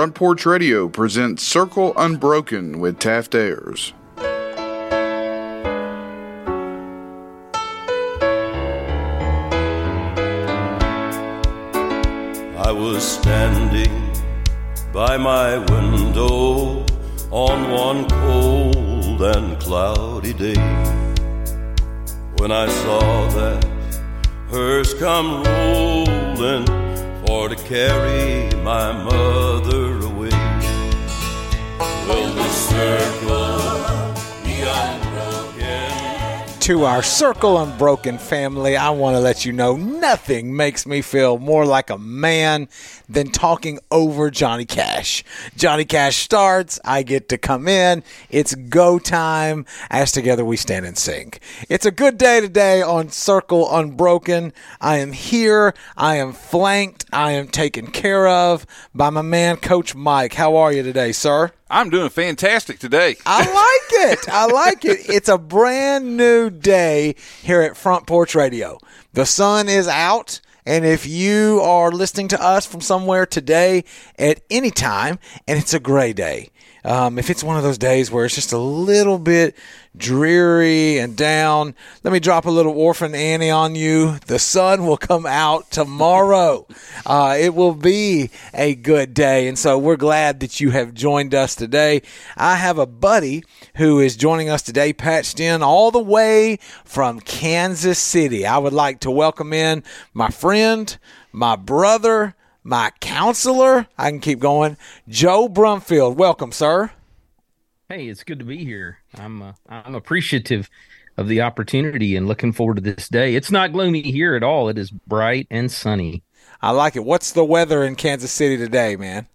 Front Porch Radio presents Circle Unbroken with Taft Ayers. I was standing by my window on one cold and cloudy day when I saw that hearse come rolling for to carry my mother to our Circle Unbroken family, I want to let you know nothing makes me feel more like a man than talking over Johnny Cash. Johnny Cash starts, I get to come in, it's go time, as together we stand and sing. It's a good day today on Circle Unbroken. I am here, I am flanked, I am taken care of by my man, Coach Mike. How are you today, sir? I'm doing fantastic today. I like it. I like it. It's a brand new day here at Front Porch Radio. The sun is out. And if you are listening to us from somewhere today at any time, and it's a gray day, um, if it's one of those days where it's just a little bit dreary and down, let me drop a little Orphan Annie on you. The sun will come out tomorrow. Uh, it will be a good day. And so we're glad that you have joined us today. I have a buddy who is joining us today, patched in all the way from Kansas City. I would like to welcome in my friend, my brother, my counselor. I can keep going. Joe Brumfield. Welcome, sir. Hey, it's good to be here. I'm uh, I'm appreciative of the opportunity and looking forward to this day. It's not gloomy here at all. It is bright and sunny. I like it. What's the weather in Kansas City today, man?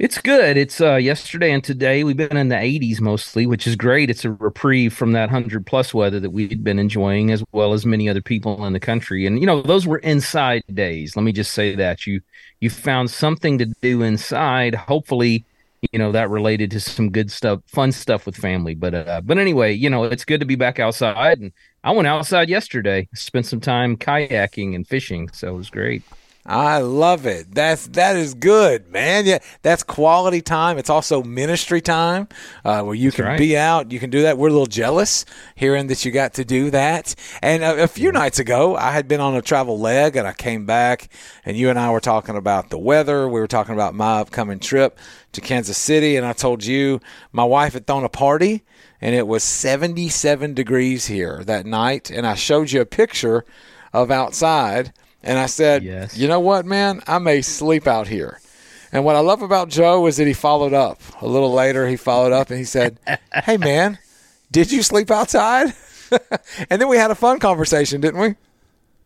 It's good. It's uh, yesterday and today we've been in the 80s mostly, which is great. It's a reprieve from that 100 plus weather that we'd been enjoying as well as many other people in the country. And you know, those were inside days. Let me just say that you you found something to do inside. Hopefully, you know that related to some good stuff, fun stuff with family. But uh, but anyway, you know, it's good to be back outside and I went outside yesterday, spent some time kayaking and fishing, so it was great. I love it. That's that is good, man. Yeah, that's quality time. It's also ministry time uh, where you can right. be out. You can do that. We're a little jealous hearing that you got to do that. And a, a few nights ago, I had been on a travel leg, and I came back, and you and I were talking about the weather. We were talking about my upcoming trip to Kansas City, and I told you my wife had thrown a party, and it was 77 degrees here that night, and I showed you a picture of outside. And I said, Yes. you know what, man? I may sleep out here. And what I love about Joe is that he followed up. A little later, he followed up and he said, hey, man, did you sleep outside? and then we had a fun conversation, didn't we?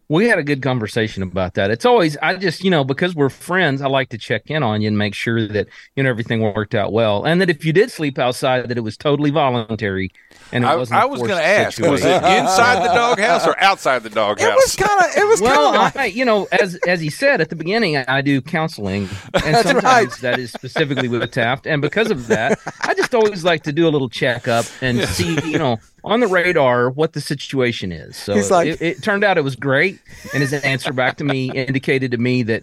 We had a good conversation about that. It's always I just you know because we're friends, I like to check in on you and make sure that you know everything worked out well, and that if you did sleep outside, that it was totally voluntary. And it I, wasn't. a I was going to forced ask, was it inside the doghouse or outside the doghouse? It was kind of, it was Well, kind of. I, you know, as as he said at the beginning, I, I do counseling, and That's sometimes right. that is specifically with Taft, and because of that, I just always like to do a little checkup and see, you know, on the radar what the situation is. So He's like- it, it turned out it was great, and his answer back to me indicated to me that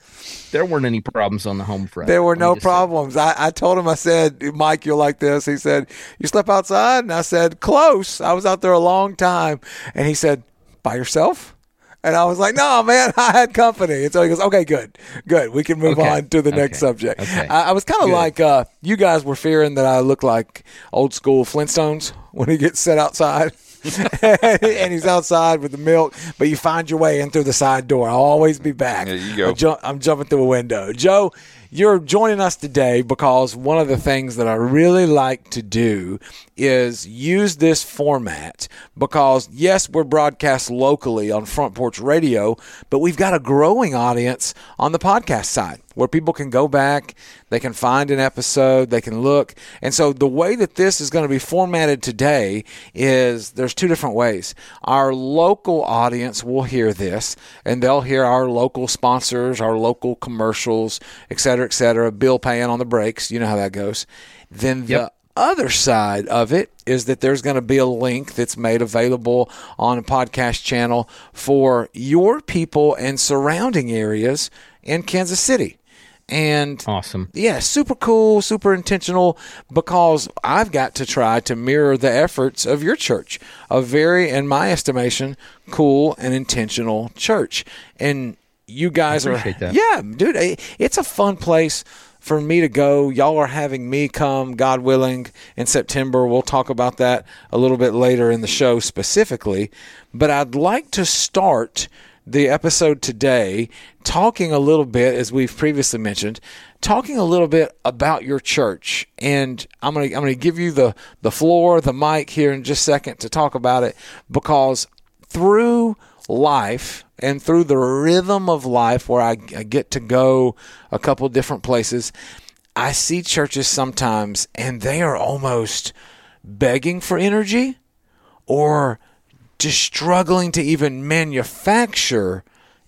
there weren't any problems on the home front. There were no problems. I, I told him, I said, Mike, you're like this. He said, You slept outside? And I said, Close. I was out there a long time. And he said, By yourself? And I was like, No, man, I had company. And so he goes, Okay, good. Good. We can move Okay. on to the next subject. Okay. I, I was kind of like, uh, you guys were fearing that I look like old school Flintstones when he gets set outside. and he's outside with the milk, but you find your way in through the side door. I'll always be back. There you go. I'm, ju- I'm jumping through a window. Joe, you're joining us today because one of the things that I really like to do is use this format because, yes, we're broadcast locally on Front Porch Radio, but we've got a growing audience on the podcast side where people can go back, they can find an episode, they can look. And so the way that this is going to be formatted today is there's two different ways. Our local audience will hear this and they'll hear our local sponsors, our local commercials, et cetera, et cetera, bill paying on the breaks. You know how that goes. Then the Yep. Other side of it is that there's going to be a link that's made available on a podcast channel for your people and surrounding areas in Kansas City. And Awesome. yeah, super cool, super intentional because I've got to try to mirror the efforts of your church. A very, in my estimation, cool and intentional church. And you guys are, appreciate that. yeah, dude, it's a fun place for me to go. Y'all are having me come, God willing, in September. We'll talk about that a little bit later in the show specifically. But I'd like to start the episode today talking a little bit, as we've previously mentioned, talking a little bit about your church. And I'm gonna I'm gonna give you the the floor, the mic here in just a second to talk about it because through life and through the rhythm of life where I, I get to go a couple different places, I see churches sometimes and they are almost begging for energy or just struggling to even manufacture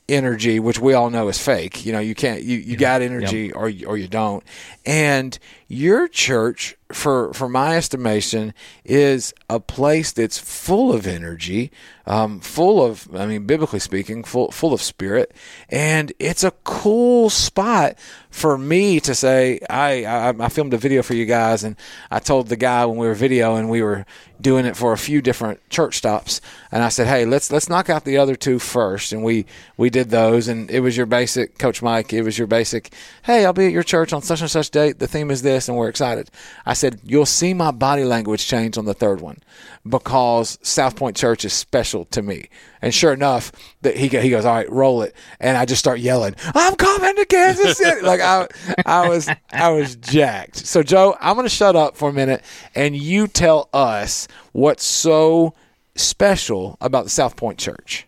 energy, which we all know is fake. You know, you can't you, you got energy or or you don't. And your church, for for my estimation, is a place that's full of energy, um, full of I mean, biblically speaking, full full of spirit, and it's a cool spot for me to say I, I I filmed a video for you guys, and I told the guy when we were videoing we were doing it for a few different church stops, and I said, hey, let's let's knock out the other two first, and we we did those, and it was your basic, Coach Mike, it was your basic, hey, I'll be at your church on such and such date. The theme is this, and we're excited. I said, you'll see my body language change on the third one because South Point Church is special to me. And sure enough, that he he goes, all right, roll it, and I just start yelling, I'm coming to Kansas City. like I I was I was jacked. So Joe, I'm gonna shut up for a minute, and you tell us what's so special about the South Point Church.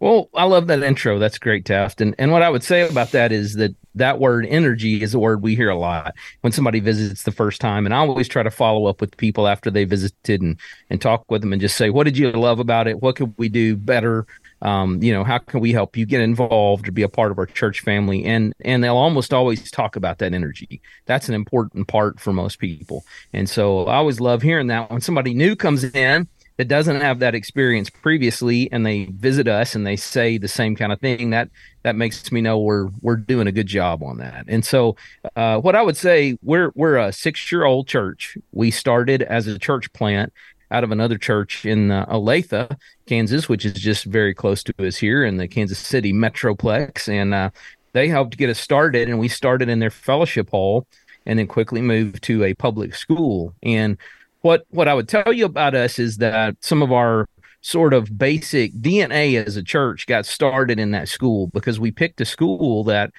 Well, I love that intro. That's great, Taft. And and what I would say about that is that that word energy is a word we hear a lot when somebody visits the first time. And I always try to follow up with people after they visited and and talk with them and just say, what did you love about it? What could we do better? Um, you know, how can we help you get involved or be a part of our church family? And and they'll almost always talk about that energy. That's an important part for most people. And so I always love hearing that when somebody new comes in that doesn't have that experience previously and they visit us and they say the same kind of thing that that makes me know we're we're doing a good job on that. And so uh, what i would say we're we're a six year old church. We started as a church plant out of another church in uh, olathe kansas which is just very close to us here in the kansas city metroplex. And uh, they helped get us started and we started in their fellowship hall and then quickly moved to a public school. And what what I would tell you about us is that some of our sort of basic DNA as a church got started in that school because we picked a school that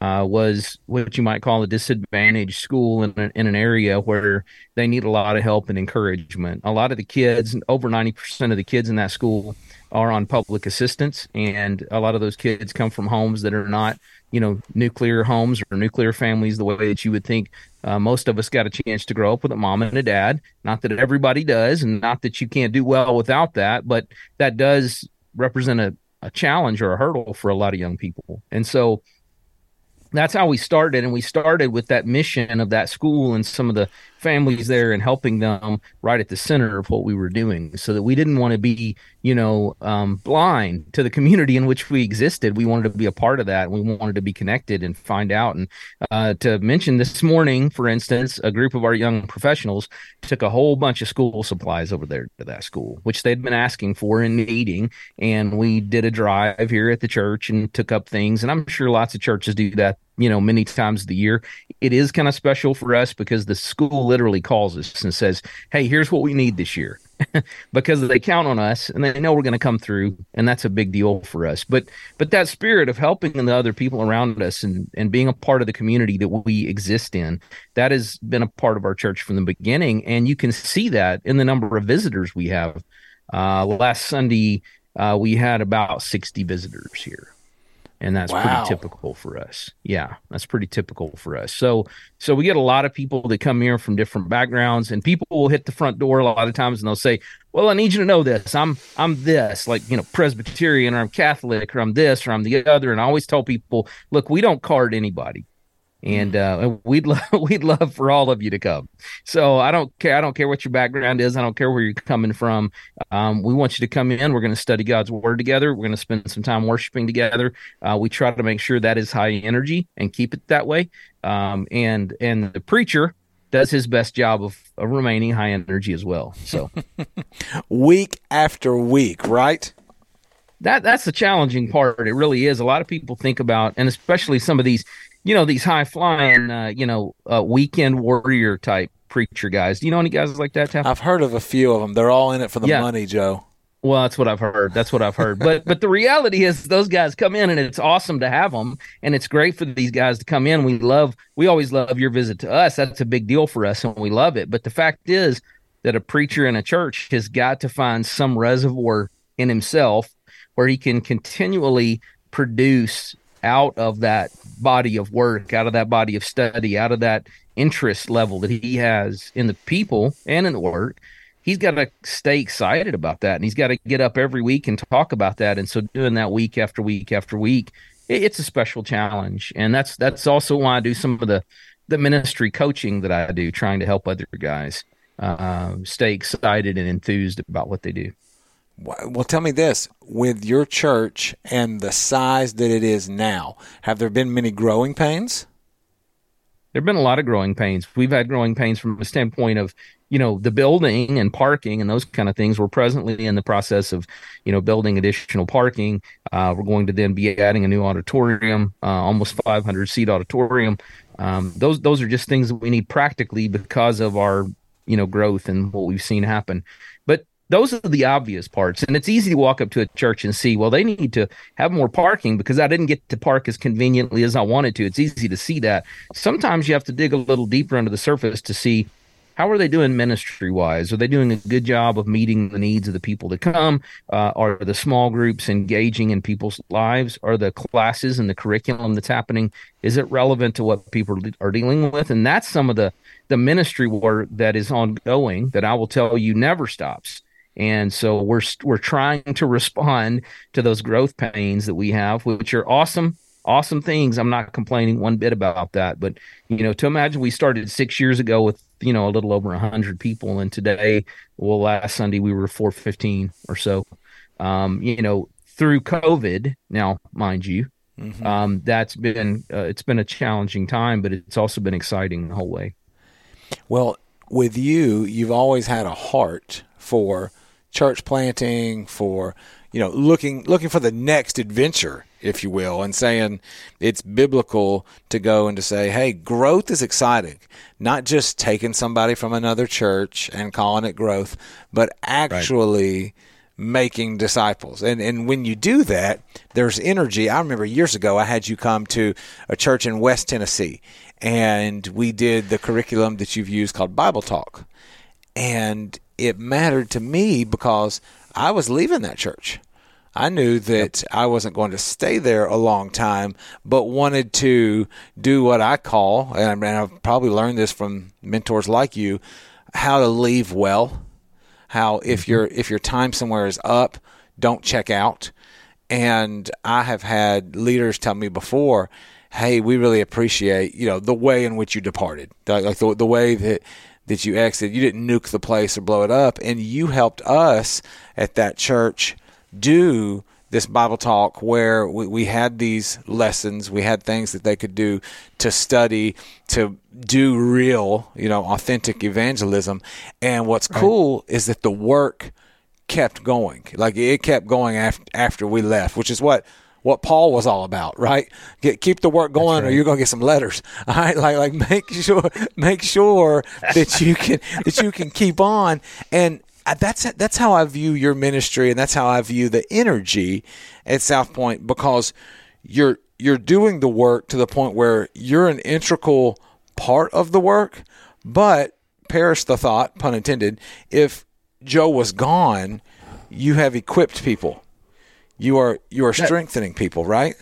uh, was what you might call a disadvantaged school in, in an area where they need a lot of help and encouragement. A lot of the kids, over 90% of the kids in that school, are on public assistance, and a lot of those kids come from homes that are not, you know, nuclear homes or nuclear families the way that you would think uh, most of us got a chance to grow up with a mom and a dad. Not that everybody does, and not that you can't do well without that, but that does represent a, a challenge or a hurdle for a lot of young people. And so that's how we started. And we started with that mission of that school and some of the families there and helping them right at the center of what we were doing so that we didn't want to be, you know, um, blind to the community in which we existed. We wanted to be a part of that. We wanted to be connected and find out. And uh, to mention this morning, for instance, a group of our young professionals took a whole bunch of school supplies over there to that school, which they'd been asking for and needing. And we did a drive here at the church and took up things. And I'm sure lots of churches do that you know many times of the year. It is kind of special for us because the school literally calls us and says hey here's what we need this year. Because they count on us and they know we're going to come through and that's a big deal for us. But but that spirit of helping the other people around us and and being a part of the community that we exist in that has been a part of our church from the beginning. And you can see that in the number of visitors we have. Uh last sunday uh, we had about 60 visitors here and that's Wow. pretty typical for us. Yeah, that's pretty typical for us. So so we get a lot of people that come here from different backgrounds and people will hit the front door a lot of times and they'll say, "Well, I need you to know this. I'm I'm this, like, you know, Presbyterian or I'm Catholic or I'm this or I'm the other." And I always tell people, "Look, we don't card anybody. And uh, we'd love we'd love for all of you to come. So I don't care. I don't care what your background is. I don't care where you're coming from. Um, we want you to come in. We're going to study God's word together. We're going to spend some time worshiping together. Uh, we try to make sure that is high energy and keep it that way. Um, and and the preacher does his best job of, of remaining high energy as well. So week after week, right? That that's the challenging part. It really is. A lot of people think about, and especially some of these you know these high flying, uh, you know, uh, weekend warrior type preacher guys. Do you know any guys like that? I've heard of a few of them. They're all in it for the yeah. money, Joe. Well, that's what I've heard. That's what I've heard. But but the reality is those guys come in and it's awesome to have them and it's great for these guys to come in. We love we always love your visit to us. That's a big deal for us and we love it. But the fact is that a preacher in a church has got to find some reservoir in himself where he can continually produce out of that body of work, out of that body of study, out of that interest level that he has in the people and in the work, he's got to stay excited about that. And he's got to get up every week and talk about that. And so doing that week after week after week, it's a special challenge. And that's that's also why I do some of the the ministry coaching that I do, trying to help other guys uh, stay excited and enthused about what they do. Well, tell me this: with your church and the size that it is now, have there been many growing pains? There've been a lot of growing pains. We've had growing pains from a standpoint of, you know, the building and parking and those kind of things. We're presently in the process of, you know, building additional parking. Uh, we're going to then be adding a new auditorium, uh, almost 500 seat auditorium. Um, those those are just things that we need practically because of our, you know, growth and what we've seen happen those are the obvious parts. And it's easy to walk up to a church and see, well, they need to have more parking because I didn't get to park as conveniently as I wanted to. It's easy to see that. Sometimes you have to dig a little deeper under the surface to see how are they doing ministry wise? Are they doing a good job of meeting the needs of the people that come? Uh, are the small groups engaging in people's lives? Are the classes and the curriculum that's happening is it relevant to what people are dealing with? And that's some of the the ministry work that is ongoing that I will tell you never stops. And so we're we're trying to respond to those growth pains that we have, which are awesome, awesome things. I'm not complaining one bit about that. But you know, to imagine we started six years ago with you know a little over hundred people, and today, well, last Sunday we were 415 or so. Um, you know, through COVID, now mind you, mm-hmm. um, that's been uh, it's been a challenging time, but it's also been exciting the whole way. Well, with you, you've always had a heart for church planting, for you know looking looking for the next adventure, if you will, and saying it's biblical to go and to say, hey, growth is exciting. Not just taking somebody from another church and calling it growth, but actually. Right making disciples. And and when you do that, there's energy. I remember years ago I had you come to a church in West Tennessee and we did the curriculum that you've used called Bible Talk. And it mattered to me because I was leaving that church. I knew that I wasn't going to stay there a long time, but wanted to do what I call, and I've probably learned this from mentors like you, how to leave well. How if mm-hmm. your if your time somewhere is up, don't check out. And I have had leaders tell me before, "Hey, we really appreciate you know the way in which you departed, like the the way that that you exited. You didn't nuke the place or blow it up, and you helped us at that church do this Bible talk where we, we had these lessons, we had things that they could do to study, to do real, you know, authentic evangelism. And what's right. cool is that the work kept going. Like it kept going after after we left, which is what what Paul was all about, right? Get, keep the work going, right. or you're going to get some letters. All right, like like make sure make sure that you can that you can keep on, and uh, that's that's how I view your ministry, and that's how I view the energy at South Point because you're you're doing the work to the point where you're an integral part of the work, but perish the thought, pun intended, if Joe was gone, you have equipped people you are you are strengthening people, right?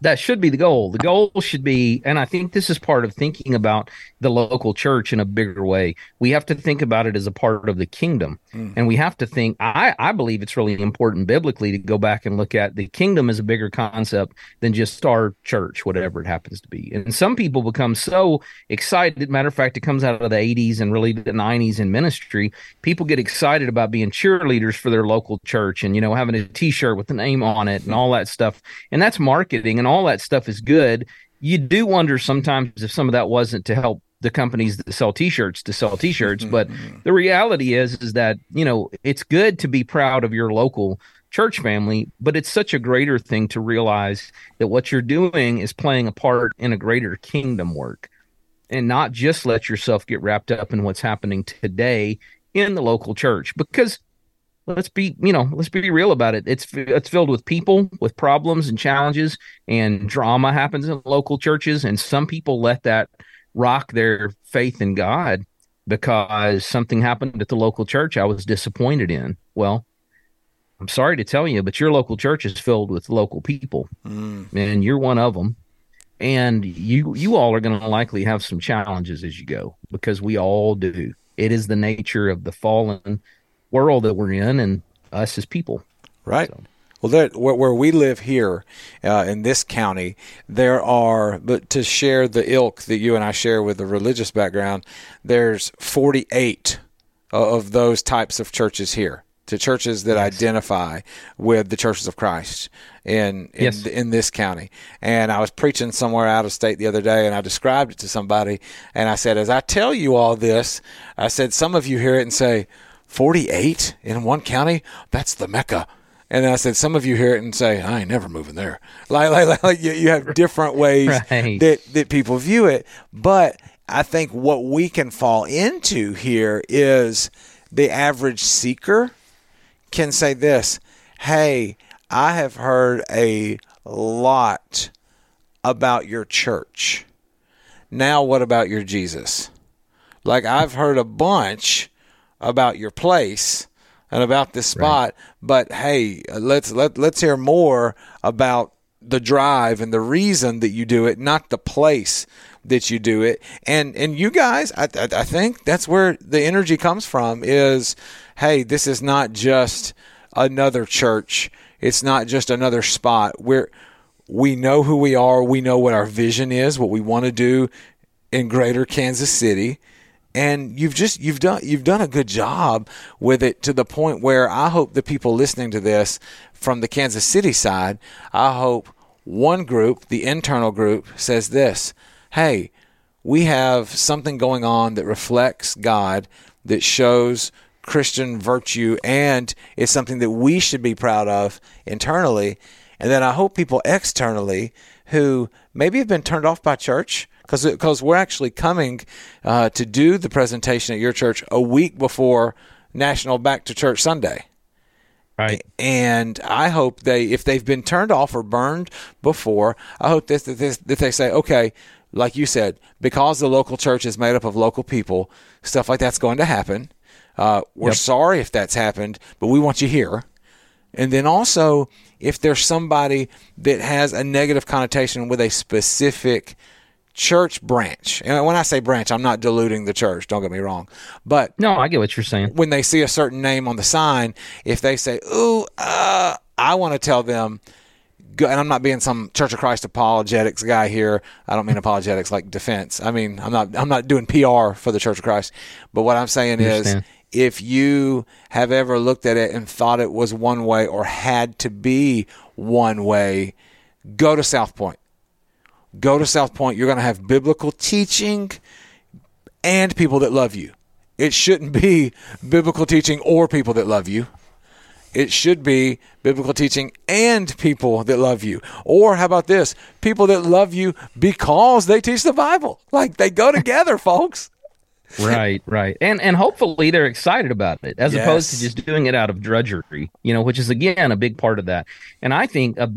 That should be the goal. The goal should be, and I think this is part of thinking about the local church in a bigger way. We have to think about it as a part of the kingdom. Mm. And we have to think, I, I believe it's really important biblically to go back and look at the kingdom as a bigger concept than just our church, whatever it happens to be. And some people become so excited. Matter of fact, it comes out of the 80s and really the 90s in ministry. People get excited about being cheerleaders for their local church and, you know, having a t shirt with the name on it and all that stuff. And that's marketing. And all that stuff is good. You do wonder sometimes if some of that wasn't to help the companies that sell t-shirts to sell t-shirts mm-hmm, but mm-hmm. the reality is is that you know it's good to be proud of your local church family but it's such a greater thing to realize that what you're doing is playing a part in a greater kingdom work and not just let yourself get wrapped up in what's happening today in the local church because let's be you know let's be real about it. It's it's filled with people with problems and challenges and drama happens in local churches and some people let that rock their faith in god because something happened at the local church i was disappointed in. Well i'm sorry to tell you but your local church is filled with local people. Mm. and you're one of them and you you all are going to likely have some challenges as you go because we all do. It is the nature of the fallen world that we're in and us as people. Right. So. Well, there, where, where, we live here uh, in this county, there are, but to share the ilk that you and I share with the religious background, there's 48 of those types of churches here. To churches that yes. identify with the churches of Christ in in, yes. in this county. And I was preaching somewhere out of state the other day, and I described it to somebody, and I said, as I tell you all this, I said, some of you hear it and say, 48 in one county? That's the Mecca. And I said, some of you hear it and say, I ain't never moving there. Like, like, like you, you have different ways right. that, that people view it. But I think what we can fall into here is the average seeker can say this Hey, I have heard a lot about your church. Now, what about your Jesus? Like, I've heard a bunch about your place and about this spot, right. but hey, let's let let's hear more about the drive and the reason that you do it, not the place that you do it. And and you guys, I, I, I think that's where the energy comes from. Is hey, this is not just another church. It's not just another spot. We're we know who we are. We know what our vision is, what we want to do in Greater Kansas City and you've just you've done you've done a good job with it to the point where I hope the people listening to this from the Kansas City side, I hope one group, the internal group, says this: "Hey, we have something going on that reflects God, that shows Christian virtue, and it's something that we should be proud of internally." And then I hope people externally who maybe have been turned off by church because because we're actually coming uh, to do the presentation at your church a week before National Back to Church Sunday. Right. And I hope they, if they've been turned off or burned before, I hope that, that, that they say, okay, like you said, because the local church is made up of local people, stuff like that's going to happen. Uh, we're yep. sorry if that's happened, but we want you here. And then also, if there's somebody that has a negative connotation with a specific church branch. And when I say branch, I'm not diluting the church. Don't get me wrong. But no, I get what you're saying. When they see a certain name on the sign, if they say, "Ooh, uh, I want to tell them," and I'm not being some Church of Christ apologetics guy here. I don't mean apologetics like defense. I mean I'm not I'm not doing PR for the Church of Christ. But what I'm saying is if you have ever looked at it and thought it was one way or had to be one way, go to South Point go to South Point. You're going to have biblical teaching and people that love you. It shouldn't be biblical teaching or people that love you. It should be biblical teaching and people that love you. Or how about this? People that love you because they teach the Bible. Like they go together, folks. right, right. And and hopefully they're excited about it as yes. opposed to just doing it out of drudgery, you know, which is again a big part of that. And I think a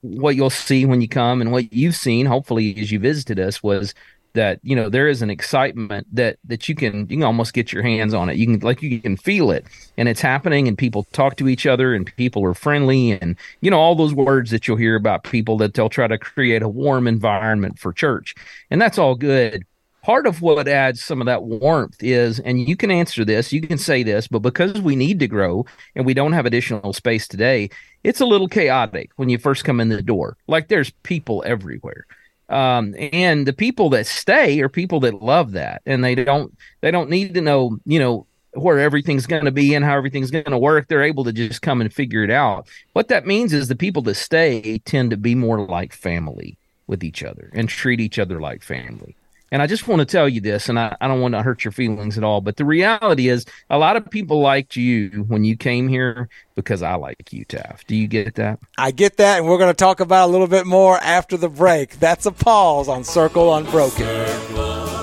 what you'll see when you come. And what you've seen, hopefully, as you visited us, was that you know there is an excitement that that you can you can almost get your hands on it. You can like you can feel it. And it's happening and people talk to each other and people are friendly and you know all those words that you'll hear about people that they'll try to create a warm environment for church. And that's all good part of what adds some of that warmth is and you can answer this you can say this but because we need to grow and we don't have additional space today it's a little chaotic when you first come in the door. Like there's people everywhere. Um, and the people that stay are people that love that and they don't they don't need to know you know where everything's going to be and how everything's going to work. They're able to just come and figure it out. What that means is the people that stay tend to be more like family with each other and treat each other like family and I just want to tell you this, and I, I, don't want to hurt your feelings at all, but the reality is a lot of people liked you when you came here because I like you, Taft. Do you get that? I get that, and we're going to talk about a little bit more after the break. That's a pause on Circle Unbroken. Circle,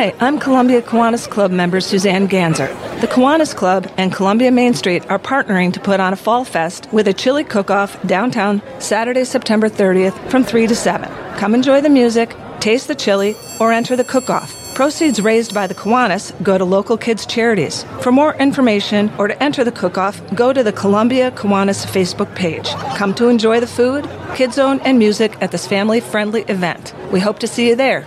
Hi, I'm Columbia Kiwanis Club member Suzanne Ganzer. The Kiwanis Club and Columbia Main Street are partnering to put on a fall fest with a chili cook-off downtown Saturday, September 30th from 3 to 7. Come enjoy the music, taste the chili, or enter the cook-off. Proceeds raised by the Kiwanis go to local kids' charities. For more information or to enter the cook-off, go to the Columbia Kiwanis Facebook page. Come to enjoy the food, kids zone, and music at this family-friendly event. We hope to see you there.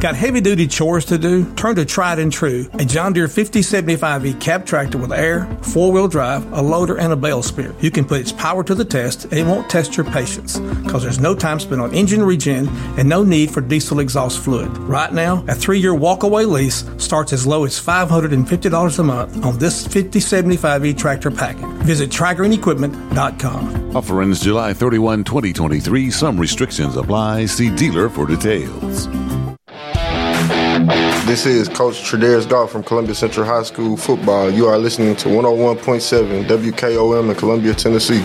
Got heavy duty chores to do? Turn to Tried and True, a John Deere 5075E cab tractor with air, four wheel drive, a loader, and a bale spear. You can put its power to the test and it won't test your patience because there's no time spent on engine regen and no need for diesel exhaust fluid. Right now, a three year walkaway lease starts as low as $550 a month on this 5075E tractor package. Visit TriGreenEquipment.com. Offer ends July 31, 2023. Some restrictions apply. See dealer for details. This is Coach Tradaris Goff from Columbia Central High School football. You are listening to 101.7 WKOM in Columbia, Tennessee.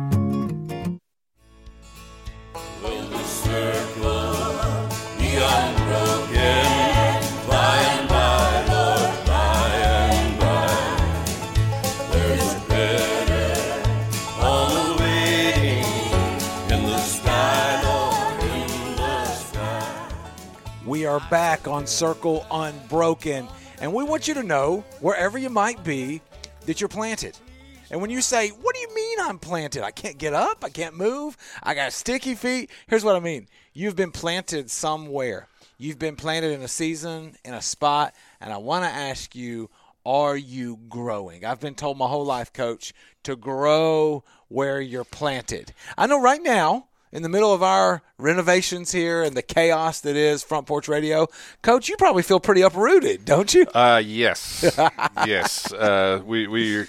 Back on Circle Unbroken, and we want you to know, wherever you might be, that you're planted. And when you say, What do you mean I'm planted? I can't get up, I can't move, I got sticky feet. Here's what I mean you've been planted somewhere. You've been planted in a season, in a spot, and I want to ask you, are you growing? I've been told my whole life, coach, to grow where you're planted. I know right now, in the middle of our renovations here and the chaos that is Front Porch Radio, Coach, you probably feel pretty uprooted, don't you? Uh, yes, yes. Uh, we we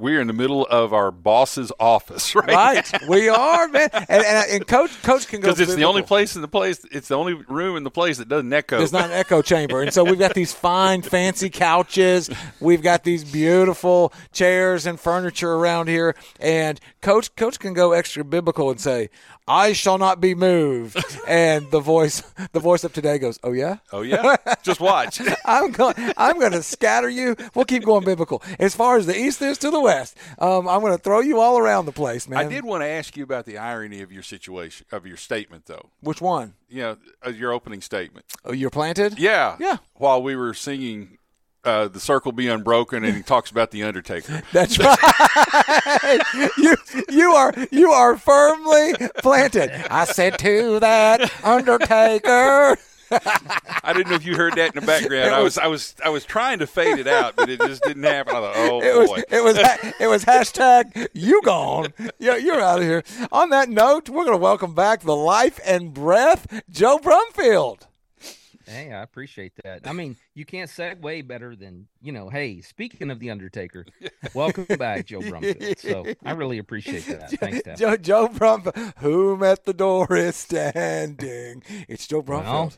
we're in the middle of our boss's office, right? Right, we are, man. And, and, and coach, coach can go because it's the only place in the place. It's the only room in the place that doesn't echo. There's not an echo chamber, and so we've got these fine, fancy couches. We've got these beautiful chairs and furniture around here, and coach, coach can go extra biblical and say, "I shall not be moved." and the voice, the voice of today goes, "Oh yeah, oh yeah, just watch." I'm going, I'm going to scatter you. We'll keep going biblical as far as the east is to the west. Um, I'm going to throw you all around the place, man. I did want to ask you about the irony of your situation, of your statement, though. Which one? You know, uh, your opening statement. Oh, you're planted. Yeah, yeah. While we were singing uh, the circle be unbroken, and he talks about the Undertaker. That's right. you you are you are firmly planted. I said to that Undertaker. I didn't know if you heard that in the background. I was I was I was trying to fade it out, but it just didn't happen. I thought, oh it boy, was, it was it was hashtag you gone. Yeah, you're out of here. On that note, we're going to welcome back the life and breath, Joe Brumfield. Hey, I appreciate that. I mean, you can't segue better than, you know, hey, speaking of The Undertaker, welcome back, Joe Brumfield. So I really appreciate that. Thanks, Dad. Joe, Joe Brumfield, whom at the door is standing. It's Joe Brumfield. Well,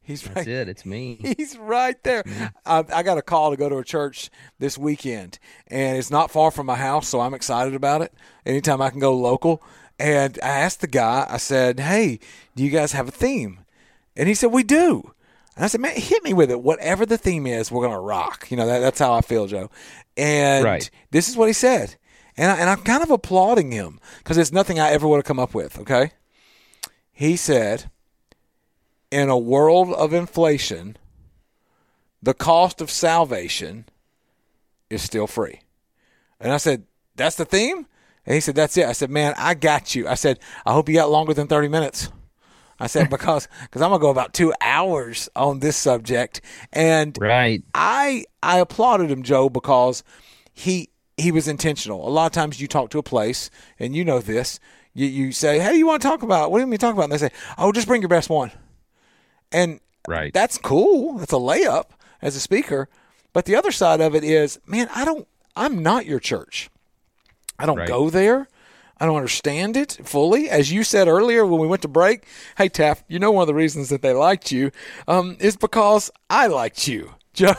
He's That's right. it. It's me. He's right there. I, I got a call to go to a church this weekend, and it's not far from my house, so I'm excited about it. Anytime I can go local. And I asked the guy, I said, Hey, do you guys have a theme? And he said, We do. And I said, Man, hit me with it. Whatever the theme is, we're going to rock. You know, that, that's how I feel, Joe. And Right. this is what he said. And, I, and I'm kind of applauding him because it's nothing I ever would have come up with, okay? He said, in a world of inflation, the cost of salvation is still free. And I said, That's the theme? And he said, That's it. I said, Man, I got you. I said, I hope you got longer than 30 minutes. I said, Because cause I'm going to go about two hours on this subject. And right. I, I applauded him, Joe, because he, he was intentional. A lot of times you talk to a place, and you know this. You, you say, Hey, you want to talk about? What do you mean talk about? And they say, Oh, just bring your best one. And right. that's cool. That's a layup as a speaker. But the other side of it is, man, I don't I'm not your church. I don't Right. go there. I don't understand it fully. As you said earlier when we went to break, hey Taft, you know one of the reasons that they liked you um, is because I liked you. Joe,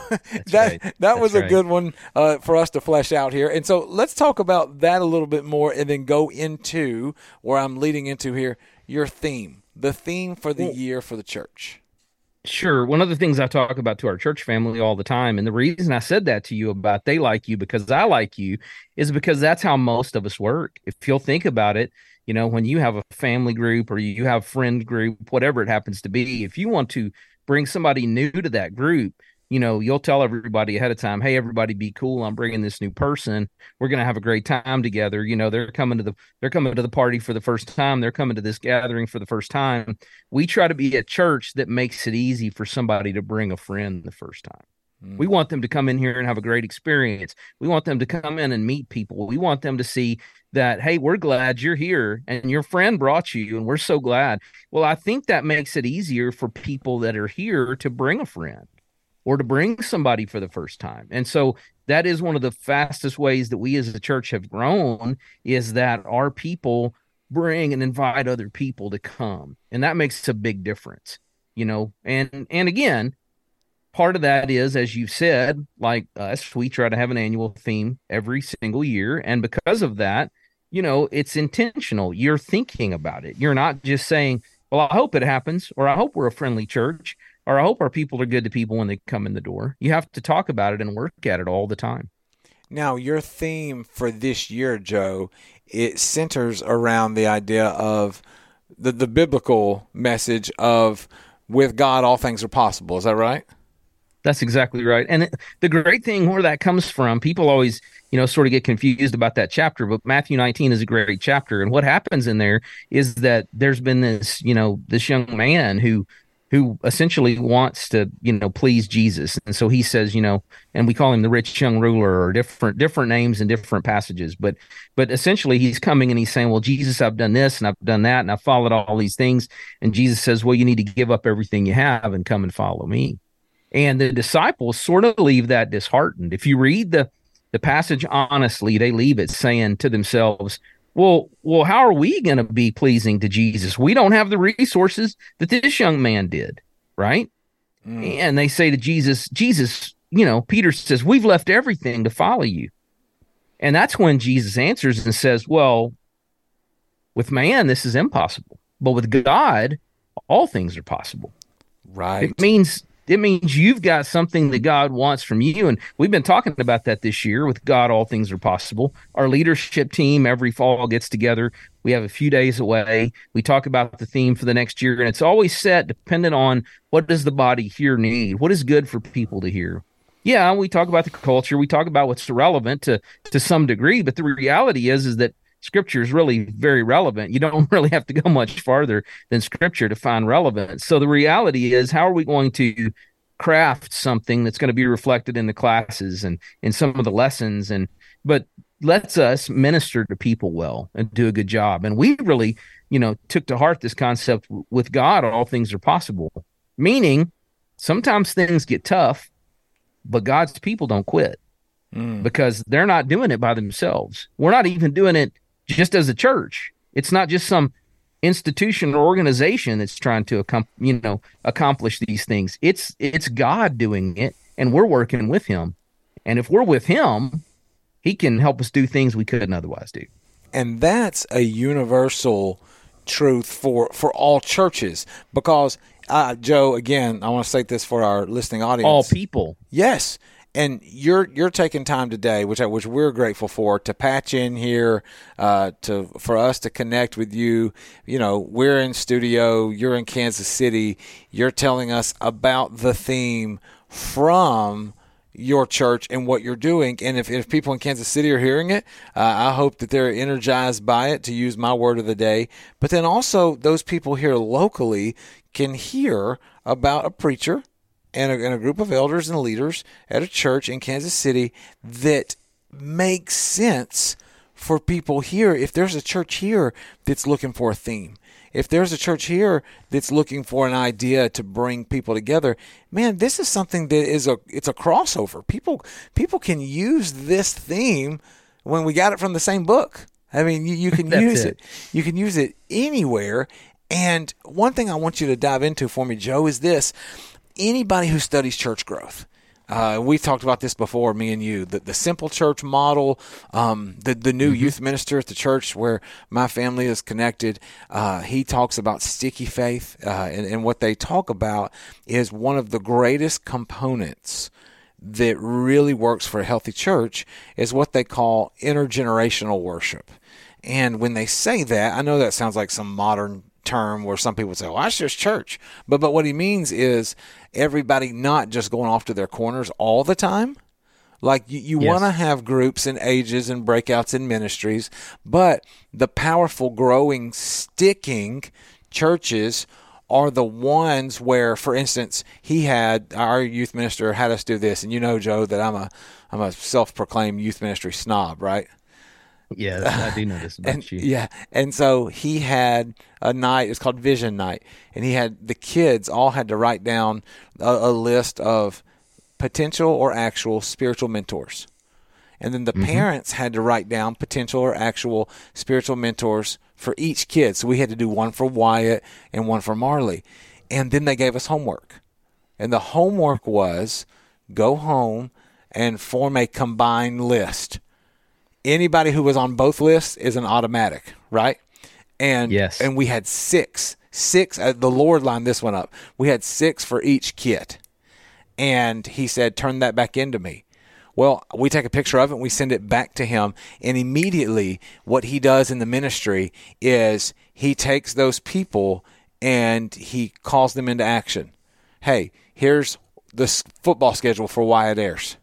that that was a right. good one uh, for us to flesh out here. And so let's talk about that a little bit more, and then go into where I'm leading into here. Your theme, the theme for the year for the church. Sure. One of the things I talk about to our church family all the time, and the reason I said that to you about they like you because I like you, is because that's how most of us work. If you'll think about it, you know, when you have a family group or you have friend group, whatever it happens to be, if you want to bring somebody new to that group, you know, you'll tell everybody ahead of time, hey, everybody be cool. I'm bringing this new person. We're going to have a great time together. You know, they're coming to the they're coming to the party for the first time. They're coming to this gathering for the first time. We try to be a church that makes it easy for somebody to bring a friend the first time. Mm. We want them to come in here and have a great experience. We want them to come in and meet people. We want them to see that, hey, we're glad you're here and your friend brought you, and we're so glad. Well, I think that makes it easier for people that are here to bring a friend or to bring somebody for the first time. And so that is one of the fastest ways that we as a church have grown is that our people bring and invite other people to come. And that makes a big difference, you know. And and again, part of that is as you've said, like us, we try to have an annual theme every single year and because of that, you know, it's intentional. You're thinking about it. You're not just saying, well, I hope it happens or I hope we're a friendly church or I hope our people are good to people when they come in the door. You have to talk about it and work at it all the time. Now, your theme for this year, Joe, it centers around the idea of the, the biblical message of with God, all things are possible. Is that right? That's exactly right. And the great thing where that comes from, people always, you know, sort of get confused about that chapter, but Matthew 19 is a great chapter. And what happens in there is that there's been this, you know, this young man who who essentially wants to, you know, please Jesus. And so he says, you know, and we call him the rich young ruler or different different names and different passages. But but essentially he's coming and he's saying, Well, Jesus, I've done this and I've done that and I've followed all these things. And Jesus says, Well, you need to give up everything you have and come and follow me. And the disciples sort of leave that disheartened. If you read the the passage honestly, they leave it saying to themselves, well, well, how are we going to be pleasing to Jesus? We don't have the resources that this young man did, right? Mm. And they say to Jesus, Jesus, you know, Peter says, We've left everything to follow you. And that's when Jesus answers and says, Well, with man, this is impossible, but with God, all things are possible. Right. It means it means you've got something that God wants from you. And we've been talking about that this year with God, all things are possible. Our leadership team every fall gets together. We have a few days away. We talk about the theme for the next year, and it's always set dependent on what does the body here need? What is good for people to hear? Yeah, we talk about the culture. We talk about what's relevant to to some degree, but the reality is is that scripture is really very relevant. You don't really have to go much farther than scripture to find relevance. So the reality is, how are we going to craft something that's going to be reflected in the classes and in some of the lessons and but lets us minister to people well and do a good job. And we really, you know, took to heart this concept with God, all things are possible, meaning sometimes things get tough, but God's people don't quit mm. because they're not doing it by themselves. We're not even doing it just as a church. It's not just some institution or organization that's trying to you know accomplish these things. It's it's God doing it, and we're working with Him. And if we're with Him, He can help us do things we couldn't otherwise do. And that's a universal truth for for all churches because uh, Joe, again, I want to state this for our listening audience. All people. Yes and you're you're taking time today, which I, which we're grateful for, to patch in here, uh, to for us to connect with you. You know, we're in studio, you're in Kansas City, you're telling us about the theme from your church and what you're doing. And if, if people in Kansas City are hearing it, uh, I hope that they're energized by it, to use my word of the day. But then also, those people here locally can hear about a preacher and a, and a group of elders and leaders at a church in Kansas City that makes sense for people here. If there's a church here that's looking for a theme, if there's a church here that's looking for an idea to bring people together, man, this is something that is a it's a crossover. People people can use this theme when we got it from the same book. I mean, you, you can use it. it. You can use it anywhere. And one thing I want you to dive into for me, Joe, is this anybody who studies church growth, Uh, we've talked about this before, me and you. The, the simple church model, um, the the new Mm-hmm. youth minister at the church where my family is connected. Uh, he talks about sticky faith, uh, and, and what they talk about is one of the greatest components that really works for a healthy church is what they call intergenerational worship. And when they say that, I know that sounds like some modern term where some people say, "Well, that's just church," but but what he means is everybody not just going off to their corners all the time. Like you, you Yes. want to have groups and ages and breakouts and ministries, but the powerful, growing, sticking churches are the ones where, for instance, he had our youth minister had us do this, and you know, Joe, that I'm a I'm a self-proclaimed youth ministry snob, right? Yeah, I do know this about and, you. Yeah, and so he had a night. It's called Vision Night, and he had the kids all had to write down a, a list of potential or actual spiritual mentors, and then the Mm-hmm. parents had to write down potential or actual spiritual mentors for each kid. So we had to do one for Wyatt and one for Marley, and then they gave us homework, and the homework was go home and form a combined list anybody who was on both lists is an automatic, right? And Yes. and we had six, six. Uh, the Lord lined this one up. We had six for each kit, and He said, "Turn that back into me." Well, we take a picture of it, and we send it back to him, and immediately, what he does in the ministry is he takes those people and he calls them into action. Hey, here's the football schedule for Wyatt Ayers.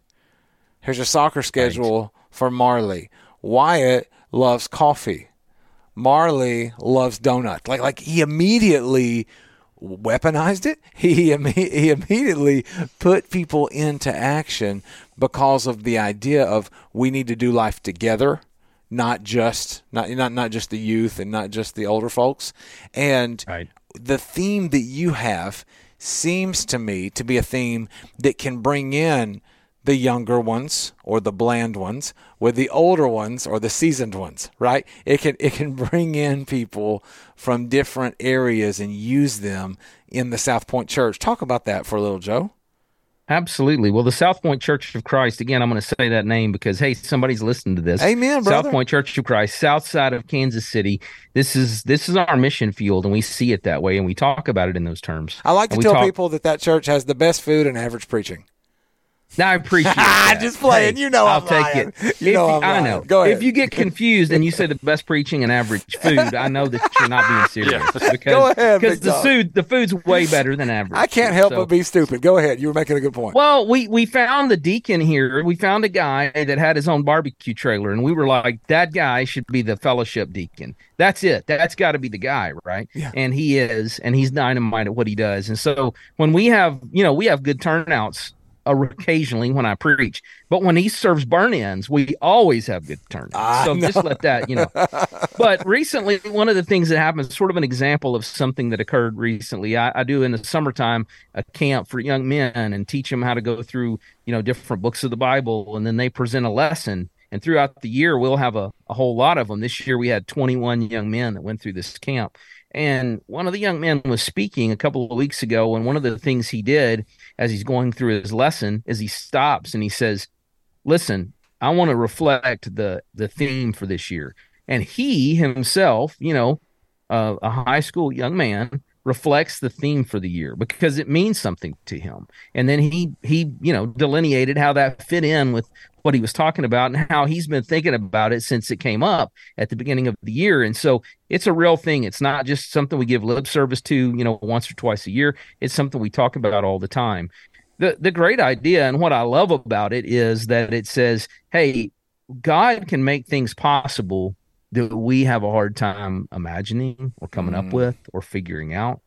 Here's a soccer schedule for Marley. Wyatt loves coffee. Marley loves donut. Like like he immediately weaponized it. He he immediately put people into action because of the idea of we need to do life together, not just not not not just the youth and not just the older folks. And the theme that you have seems to me to be a theme that can bring in the younger ones or the bland ones with the older ones or the seasoned ones right it can it can bring in people from different areas and use them in the south point church talk about that for a little joe Absolutely. Well, the South Point Church of Christ, again, I'm going to say that name because, hey, somebody's listening to this. Amen, brother. South Point Church of Christ, south side of Kansas City. This is this is our mission field, and we see it that way, and we talk about it in those terms. i like to tell talk- people that that church has the best food and average preaching Now, I appreciate ah, that. Just playing. You know I'll I'm take lying. it. You know I'm I lying. know. Go ahead. If you get confused and you say the best preaching and average food, I know that you're not being serious. Because, Go ahead, Because the dog. food, the food's way better than average. i can't help So- but be stupid go ahead you were making a good point Well, we we found the deacon here. We found a guy that had his own barbecue trailer, and we were like, that guy should be the fellowship deacon. That's it. That's got to be the guy, right? Yeah. And he is, and he's dynamite at what he does. And so when we have, you know, we have good turnouts Uh, occasionally when I preach, but when he serves burnt ends, we always have good turnouts. I so just let that, you know. but recently, one of the things that happened, sort of an example of something that occurred recently. I, I do in the summertime a camp for young men and teach them how to go through, you know, different books of the Bible, and then they present a lesson. And throughout the year, we'll have a, a whole lot of them. This year, we had 21 young men that went through this camp. And one of the young men was speaking a couple of weeks ago, and one of the things he did as he's going through his lesson is he stops and he says, listen i want to reflect the the theme for this year. And he himself you know uh, a high school young man reflects the theme for the year because it means something to him. And then he he you know delineated how that fit in with what he was talking about and how he's been thinking about it since it came up at the beginning of the year. And so it's a real thing. It's not just something we give lip service to you know once or twice a year. It's something we talk about all the time. The the great idea and what I love about it is that it says, "Hey, God can make things possible that we have a hard time imagining or coming up Mm. with or figuring out."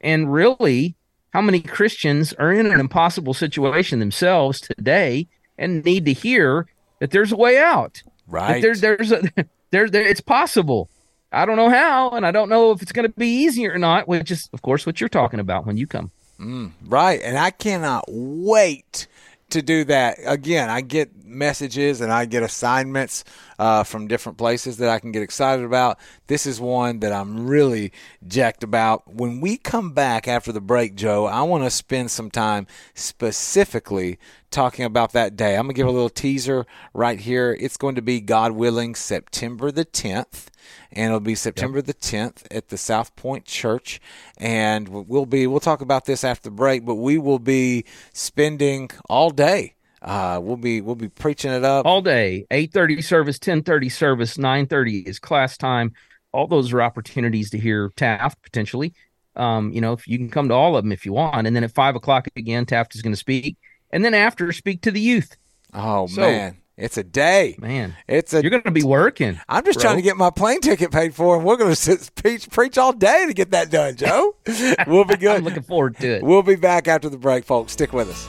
And really, how many Christians are in an impossible situation themselves today and need to hear that there's a way out? That Right. there, there's a there, there it's possible. I don't know how, and I don't know if it's going to be easy or not, which is, of course, what you're talking about when you come. Mm, right. And I cannot wait to do that. Again, I get messages and I get assignments uh, from different places that I can get excited about this is one that I'm really jacked about. When we come back after the break, Joe, I want to spend some time specifically talking about that day. I'm going to give a little teaser right here. It's going to be, God willing, September the 10th. And it'll be September yep. the 10th at the South Point Church. And we'll be, we'll talk about this after the break, but we will be spending all day uh, we'll be we'll be preaching it up all day. Eight thirty service, ten thirty service, nine thirty is class time. All those are opportunities to hear Taft potentially. Um, you know, if you can come to all of them if you want, and then at five o'clock again, Taft is going to speak, and then after speak to the youth. Oh so, man, it's a day, man. It's a you're going to be working. I'm just bro. trying to get my plane ticket paid for, and we're going to preach preach all day to get that done, Joe. we'll be good. I'm looking forward to it. We'll be back after the break, folks. Stick with us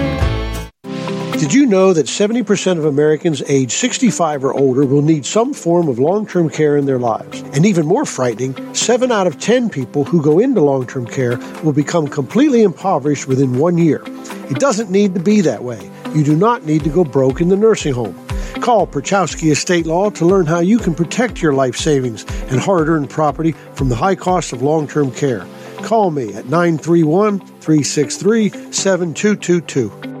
Did you know that 70% of Americans age 65 or older will need some form of long term care in their lives? And even more frightening, 7 out of 10 people who go into long term care will become completely impoverished within one year. It doesn't need to be that way. You do not need to go broke in the nursing home. Call Perchowski Estate Law to learn how you can protect your life savings and hard earned property from the high cost of long term care. Call me at 931 363 7222.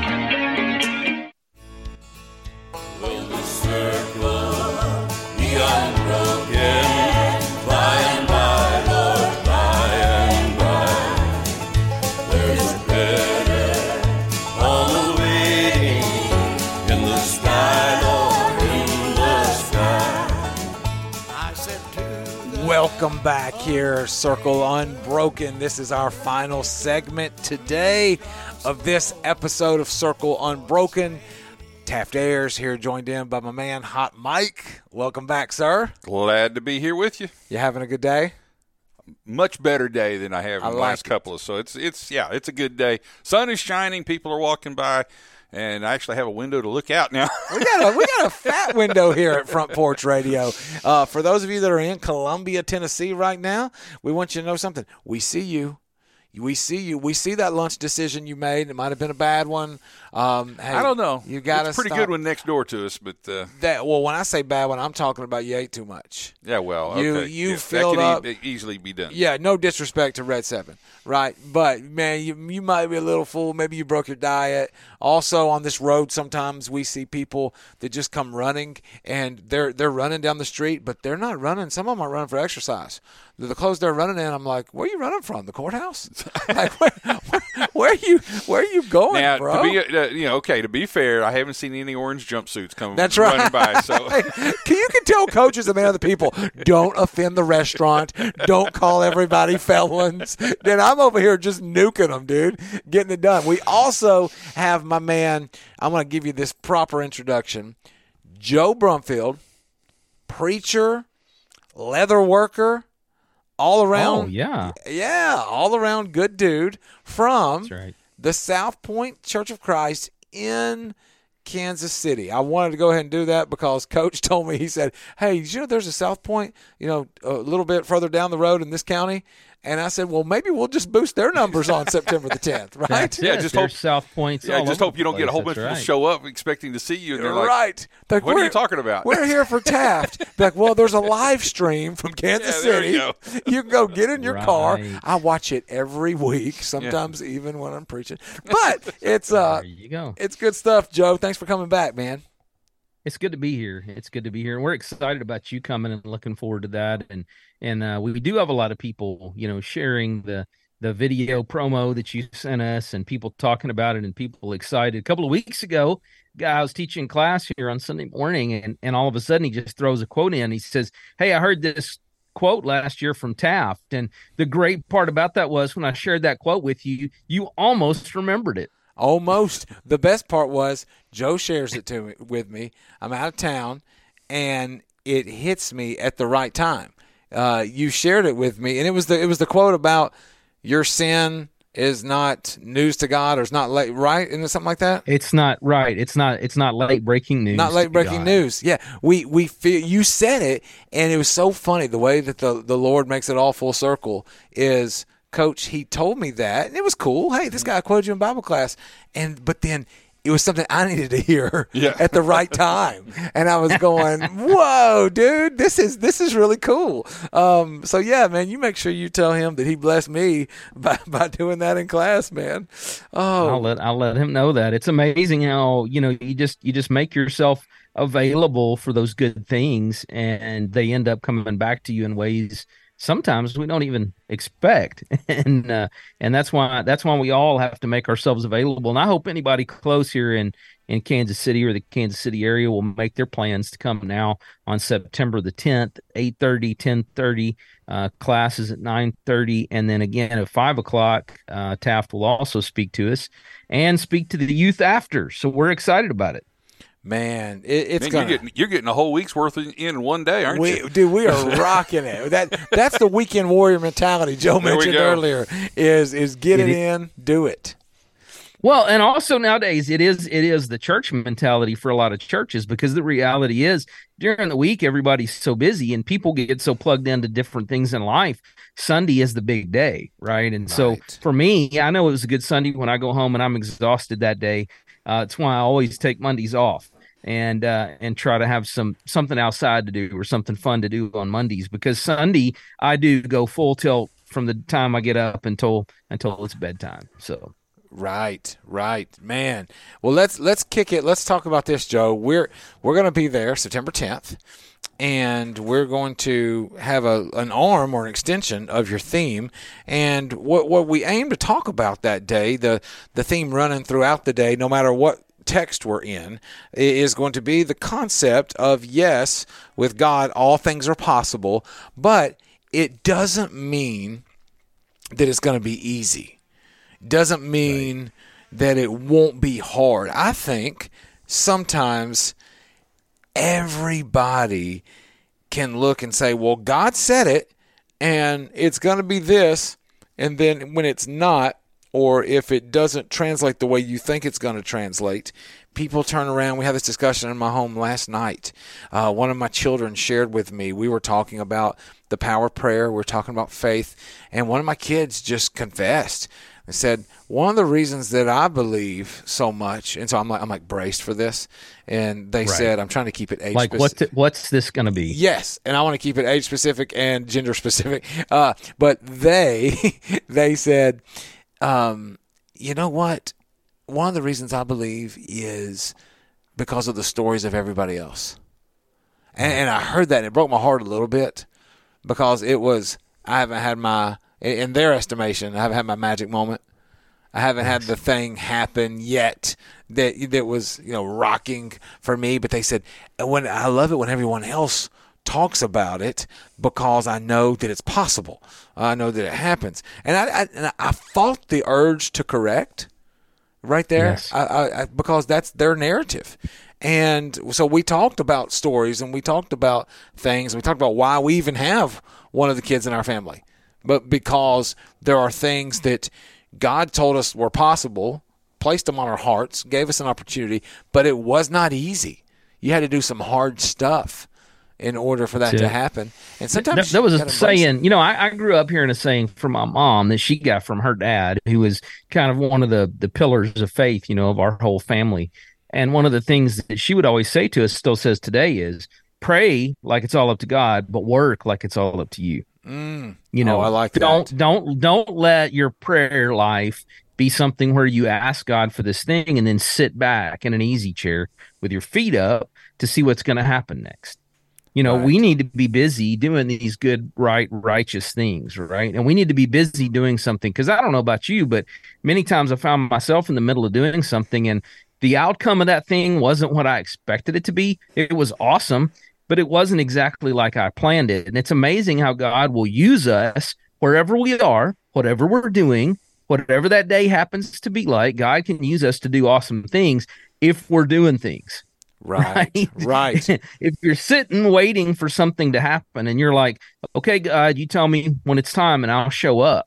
Circle Unbroken. This is our final segment today of this episode of Circle Unbroken. Taft Ayers here, joined in by my man Hot Mike. Welcome back, sir. Glad to be here with you. You having a good day? Much better day than I have in I the like last couple of. So it's it's yeah, it's a good day. Sun is shining. People are walking by, and I actually have a window to look out now. We got a we got a fat window here at Front Porch Radio. Uh, for those of you that are in Columbia, Tennessee right now, we want you to know something. We see you. We see you. We see that lunch decision you made. It might have been a bad one. Um, hey, I don't know. You got it's a pretty stop. good one next door to us, but uh, That well, when I say bad one, I'm talking about you ate too much. yeah, well, You- okay. you yeah, filled up- e- easily be done. Yeah, no disrespect to Red Seven, right? But man, you you might be a little full. Maybe you broke your diet. Also, on this road, sometimes we see people that just come running and they're they're running down the street, but they're not running. Some of them are running for exercise. The the clothes they're running in, I'm like, where are you running from? The courthouse? like, where, where, where are you? Where are you going, Now, bro? to be uh, you know, okay, to be fair, I haven't seen any orange jumpsuits come That's right. running by. So Can you can tell coaches and other people don't offend the restaurant, don't call everybody felons. Then I'm over here just nuking them, dude, getting it done. We also have my man. I'm going to give you this proper introduction. Joe Brumfield, preacher, leather worker, all around. Oh, yeah. yeah, all around good dude from That's right. The South Point Church of Christ in Kansas City. I wanted to go ahead and do that because Coach told me he said, "Hey, you know there's a South Point, you know, a little bit further down the road in this county?" And I said, "Well, maybe we'll just boost their numbers on September the 10th, right?" That's yeah, it. just There's hope South Points. Yeah, all just hope you don't get a place. whole bunch That's of people right. show up expecting to see you, and they're like, right. Like, "What are you talking about?" We're here for Taft. Like, well, there's a live stream from Kansas Yeah, City. you go. You can go get in your car. I watch it every week, sometimes even when I'm preaching. But it's uh, There you go. it's good stuff, Joe. Thanks for coming back, man. It's good to be here. It's good to be here, and we're excited about you coming and looking forward to that. And and uh, we do have a lot of people, you know, sharing the the video promo that you sent us, and people talking about it, and people excited. A couple of weeks ago, I was teaching class here on Sunday morning, and and all of a sudden he just throws a quote in. He says, "Hey, I heard this." quote last year from Taft and the great part about that was when I shared that quote with you you almost remembered it Almost. The best part was Joe shares it to me with me. I'm out of town, and it hits me at the right time. Uh, you shared it with me, and it was the it was the quote about your sin is not news to God or is not late, right? Isn't it something like that? It's not right. It's not. It's not late breaking news. Not late breaking God. news. Yeah, we we feel you said it, and it was so funny the way that the the Lord makes it all full circle is coach, he told me that, and it was cool. Hey, this guy quoted you in Bible class, and but then it was something I needed to hear Yeah. at the right time, and I was going, "Whoa, dude, this is this is really cool." Um, so yeah, man, you make sure you tell him that he blessed me by, by doing that in class, man. Oh, I'll let I'll let him know that. It's amazing how you know you just you just make yourself available for those good things, and they end up coming back to you in ways sometimes we don't even expect, and uh, and that's why that's why we all have to make ourselves available. And I hope anybody close here in in Kansas City or the Kansas City area will make their plans to come now on September the 10th, 8:30, 10:30. Uh, classes at 9:30, and then again at five o'clock. Uh, Taft will also speak to us and speak to the youth after. So we're excited about it. Man, it, it's Man, gonna. you're getting you're getting a whole week's worth in in one day, aren't we, you? dude, we are rocking it. That that's the weekend warrior mentality Joe There mentioned earlier. Is is get It it, is- in, do it. Well, and also nowadays it is it is the church mentality for a lot of churches because the reality is during the week everybody's so busy and people get so plugged into different things in life. Sunday is the big day, right? And so for me, I know it was a good Sunday when I go home and I'm exhausted that day. Uh, it's why I always take Mondays off and uh, and try to have some something outside to do or something fun to do on Mondays because Sunday I do go full tilt from the time I get up until until it's bedtime. So Right, right, man. Well, let's let's kick it. Let's talk about this, Joe. We're we're going to be there September 10th, and we're going to have a an arm or an extension of your theme. And what what we aim to talk about that day, the the theme running throughout the day, no matter what text we're in, is going to be the concept of yes, with God, all things are possible, but it doesn't mean that it's going to be easy doesn't mean that it won't be hard. I think sometimes everybody can look and say, well, God said it, and it's going to be this. And then when it's not, or if it doesn't translate the way you think it's going to translate, people turn around. We had this discussion in my home last night. Uh, one of my children shared with me, we were talking about the power of prayer, we were talking about faith, and one of my kids just confessed and said, One of the reasons that I believe so much, and so I'm like, I'm like braced for this. And they Right. said, I'm trying to keep it age like specific. what's what's this going to be? Yes, and I want to keep it age specific and gender specific. Uh, but they they said, um, you know what? One of the reasons I believe is because of the stories of everybody else. And, and I heard that and it broke my heart a little bit because it was I haven't had my in in their estimation I haven't had my magic moment. I haven't had the thing happen yet that that was you know rocking for me. But they said when I love it when everyone else talks about it because I know that it's possible. I know that it happens, and I I, and I fought the urge to correct right there Yes. I, I, I, because that's their narrative. And so we talked about stories and we talked about things. And we talked about why we even have one of the kids in our family, but because there are things that God told us were possible, placed them on our hearts, gave us an opportunity, but it was not easy. You had to do some hard stuff in order for that to happen. And sometimes that was a gotta embrace it. saying. You know, I, I grew up hearing a saying from my mom that she got from her dad, who was kind of one of the the pillars of faith. You know, of our whole family. And one of the things that she would always say to us, still says today, is pray like it's all up to God, but work like it's all up to you. Mm. You know, Oh, I like don't that. don't don't let your prayer life be something where you ask God for this thing and then sit back in an easy chair with your feet up to see what's going to happen next. You know, we need to be busy doing these good, right, righteous things, right? And we need to be busy doing something because I don't know about you, but many times I found myself in the middle of doing something and the outcome of that thing wasn't what I expected it to be. It was awesome, but it wasn't exactly like I planned it. And it's amazing how God will use us wherever we are, whatever we're doing, whatever that day happens to be like. God can use us to do awesome things if we're doing things. Right, right. if you're sitting waiting for something to happen and you're like, okay, God, you tell me when it's time and I'll show up,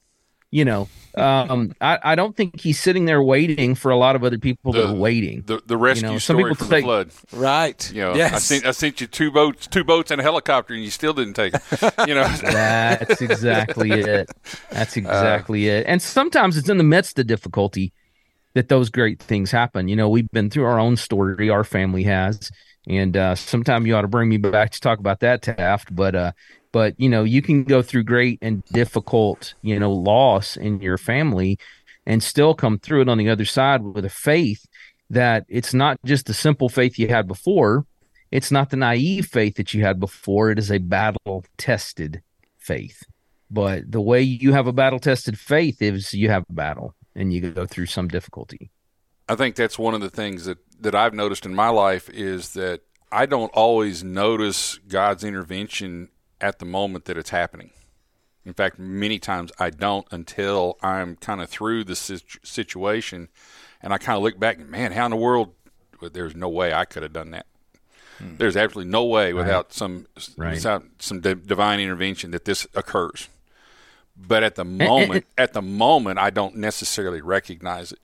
you know, um, I, I don't think he's sitting there waiting for a lot of other people The- that are waiting. The the rescue You know, some story people from take- the flood. Right. You know, I sent I sent you two boats, two boats and a helicopter, and you still didn't take it. You know, That's exactly it. That's exactly it. And sometimes it's in the midst of difficulty that those great things happen. You know, we've been through our own story, our family has, and uh, sometime you ought to bring me back to talk about that, Taft. But uh, but you know, you can go through great and difficult, you know, loss in your family, and still come through it on the other side with a faith that it's not just the simple faith you had before. It's not the naive faith that you had before. It is a battle tested faith. But the way you have a battle tested faith is you have a battle and you go through some difficulty. I think that's one of the things that, that I've noticed in my life is that I don't always notice God's intervention at the moment that it's happening. In fact, many times I don't until I'm kind of through the situ- situation and I kind of look back and, man, how in the world? Well, there's no way I could have done that. There's absolutely no way without some Right. without some di- divine intervention that this occurs. But at the moment, at the moment, I don't necessarily recognize it,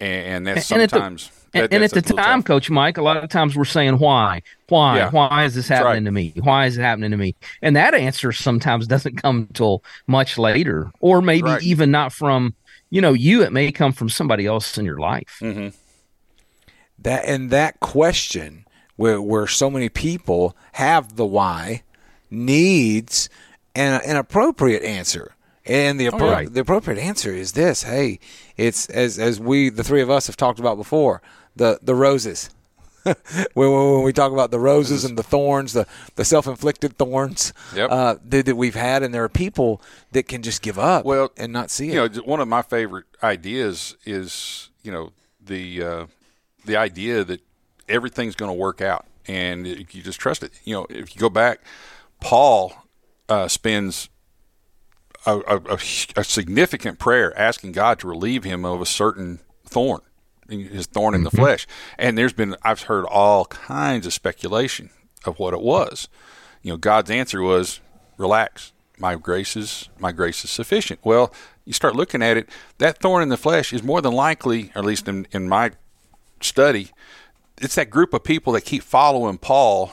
and, and that's sometimes. and, that- and at the time, tough. Coach Mike, a lot of times we're saying why, why, Yeah. why is this happening right. to me? Why is it happening to me? And that answer sometimes doesn't come until much later, or maybe Right. even not from you know you. It may come from somebody else in your life. Mm-hmm. that and that question where where so many people have the why needs an, an appropriate answer and the, appro- right. the appropriate answer is this hey it's as as we the three of us have talked about before the the roses when, when we talk about the roses and the thorns the the self-inflicted thorns Yep. uh, that, that we've had and there are people that can just give up Well, and not see it You know, one of my favorite ideas is you know the uh, the idea that everything's going to work out, and you just trust it. You know, if you go back, Paul uh, spends a, a, a, a significant prayer asking God to relieve him of a certain thorn, his thorn in the mm-hmm. flesh. And there's been I've heard all kinds of speculation of what it was. You know, God's answer was, "Relax, my grace is my grace is sufficient." Well, you start looking at it, that thorn in the flesh is more than likely, or at least in, in my study, it's that group of people that keep following Paul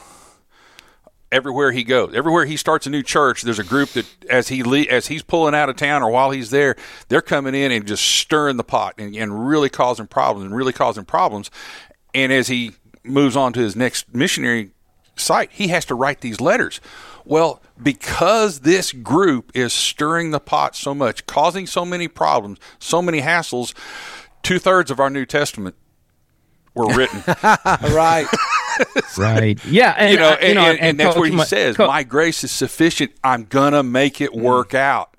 everywhere he goes. Everywhere he starts a new church, there's a group that as he le- as he's pulling out of town or while he's there, they're coming in and just stirring the pot and, and really causing problems and really causing problems. And as he moves on to his next missionary site, he has to write these letters. Well, because this group is stirring the pot so much, causing so many problems, so many hassles, two thirds of our New Testament were written. right. Right. Yeah. And, you know, and, and, and that's where he my- says, "My grace is sufficient. I'm gonna make it mm. work out."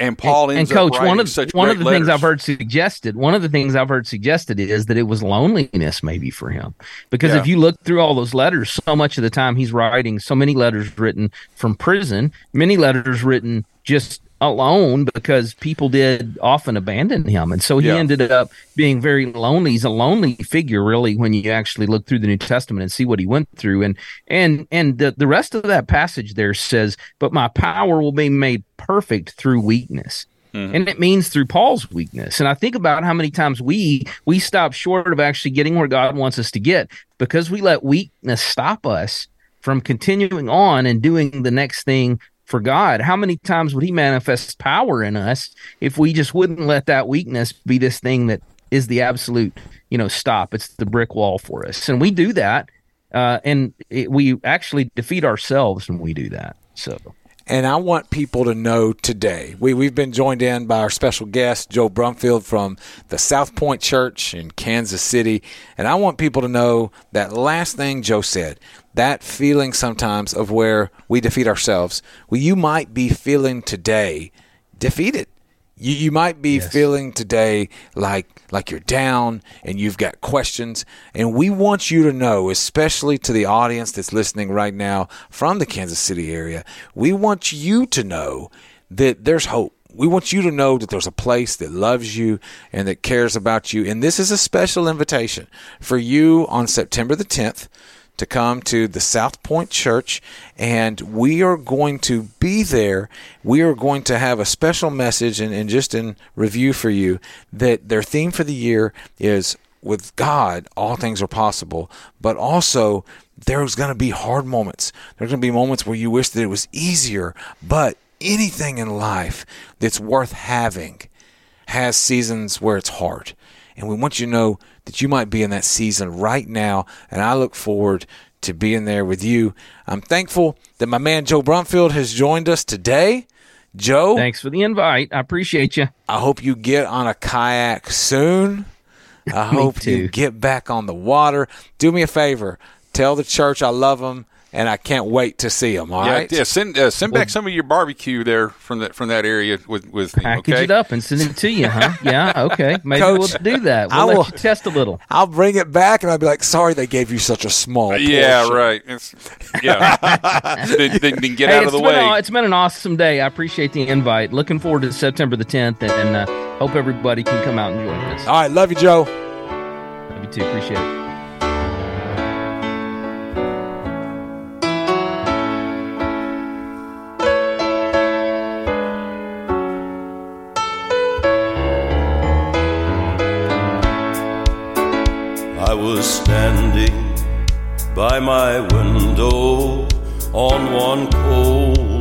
And Paul and, coach, up one of such one of the things. I've heard suggested, one of the things I've heard suggested is that it was loneliness maybe for him, because Yeah. if you look through all those letters, so much of the time he's writing so many letters written from prison, many letters written just alone because people did often abandon him, and so he Yeah. ended up being very lonely. He's a lonely figure, really, when you actually look through the New Testament and see what he went through, and and and the the rest of that passage there says, "But my power will be made perfect through weakness." Mm-hmm. and it means through Paul's weakness. And I think about how many times we we stop short of actually getting where God wants us to get because we let weakness stop us from continuing on and doing the next thing for God. How many times would he manifest power in us if we just wouldn't let that weakness be this thing that is the absolute, you know, stop. It's the brick wall for us. And we do that uh, and it, we actually defeat ourselves when we do that. So And I want people to know today. We we've been joined in by our special guest Joe Brumfield from the South Point Church in Kansas City, and I want people to know that last thing Joe said. That feeling sometimes of where we defeat ourselves. Well, you might be feeling today defeated. You, you might be feeling today like like you're down and you've got questions. And we want you to know especially to the audience that's listening right now from the Kansas City area we want you to know that there's hope. We want you to know that there's a place that loves you and that cares about you. And this is a special invitation for you on September the 10th to come to the South Point Church, and we are going to be there. We are going to have a special message and, and just in review for you that their theme for the year is with God, all things are possible, but also there's going to be hard moments. There's going to be moments where you wish that it was easier, but anything in life that's worth having has seasons where it's hard. And we want you to know that you might be in that season right now. And I look forward to being there with you. I'm thankful that my man Joe Brumfield has joined us today. Joe, thanks for the invite. I appreciate you. I hope you get on a kayak soon. I hope you get back on the water. Do me a favor. Tell the church I love them and I can't wait to see them. All yeah, right? yeah. Send uh, send back some of your barbecue there from that from that area with with me, Package okay? it up and send it to you, huh? Yeah, okay. Maybe Coach, we'll do that. We'll I let will- you test a little. I'll bring it back and I'll be like, sorry they gave you such a small Yeah, right. It's, yeah. then, then, then get Hey, out of the way. a- it's been an awesome day. I appreciate the invite. Looking forward to September the 10th, and uh, hope everybody can come out and join us. All right, love you, Joe. Love you too. Appreciate it. Was standing by my window on one cold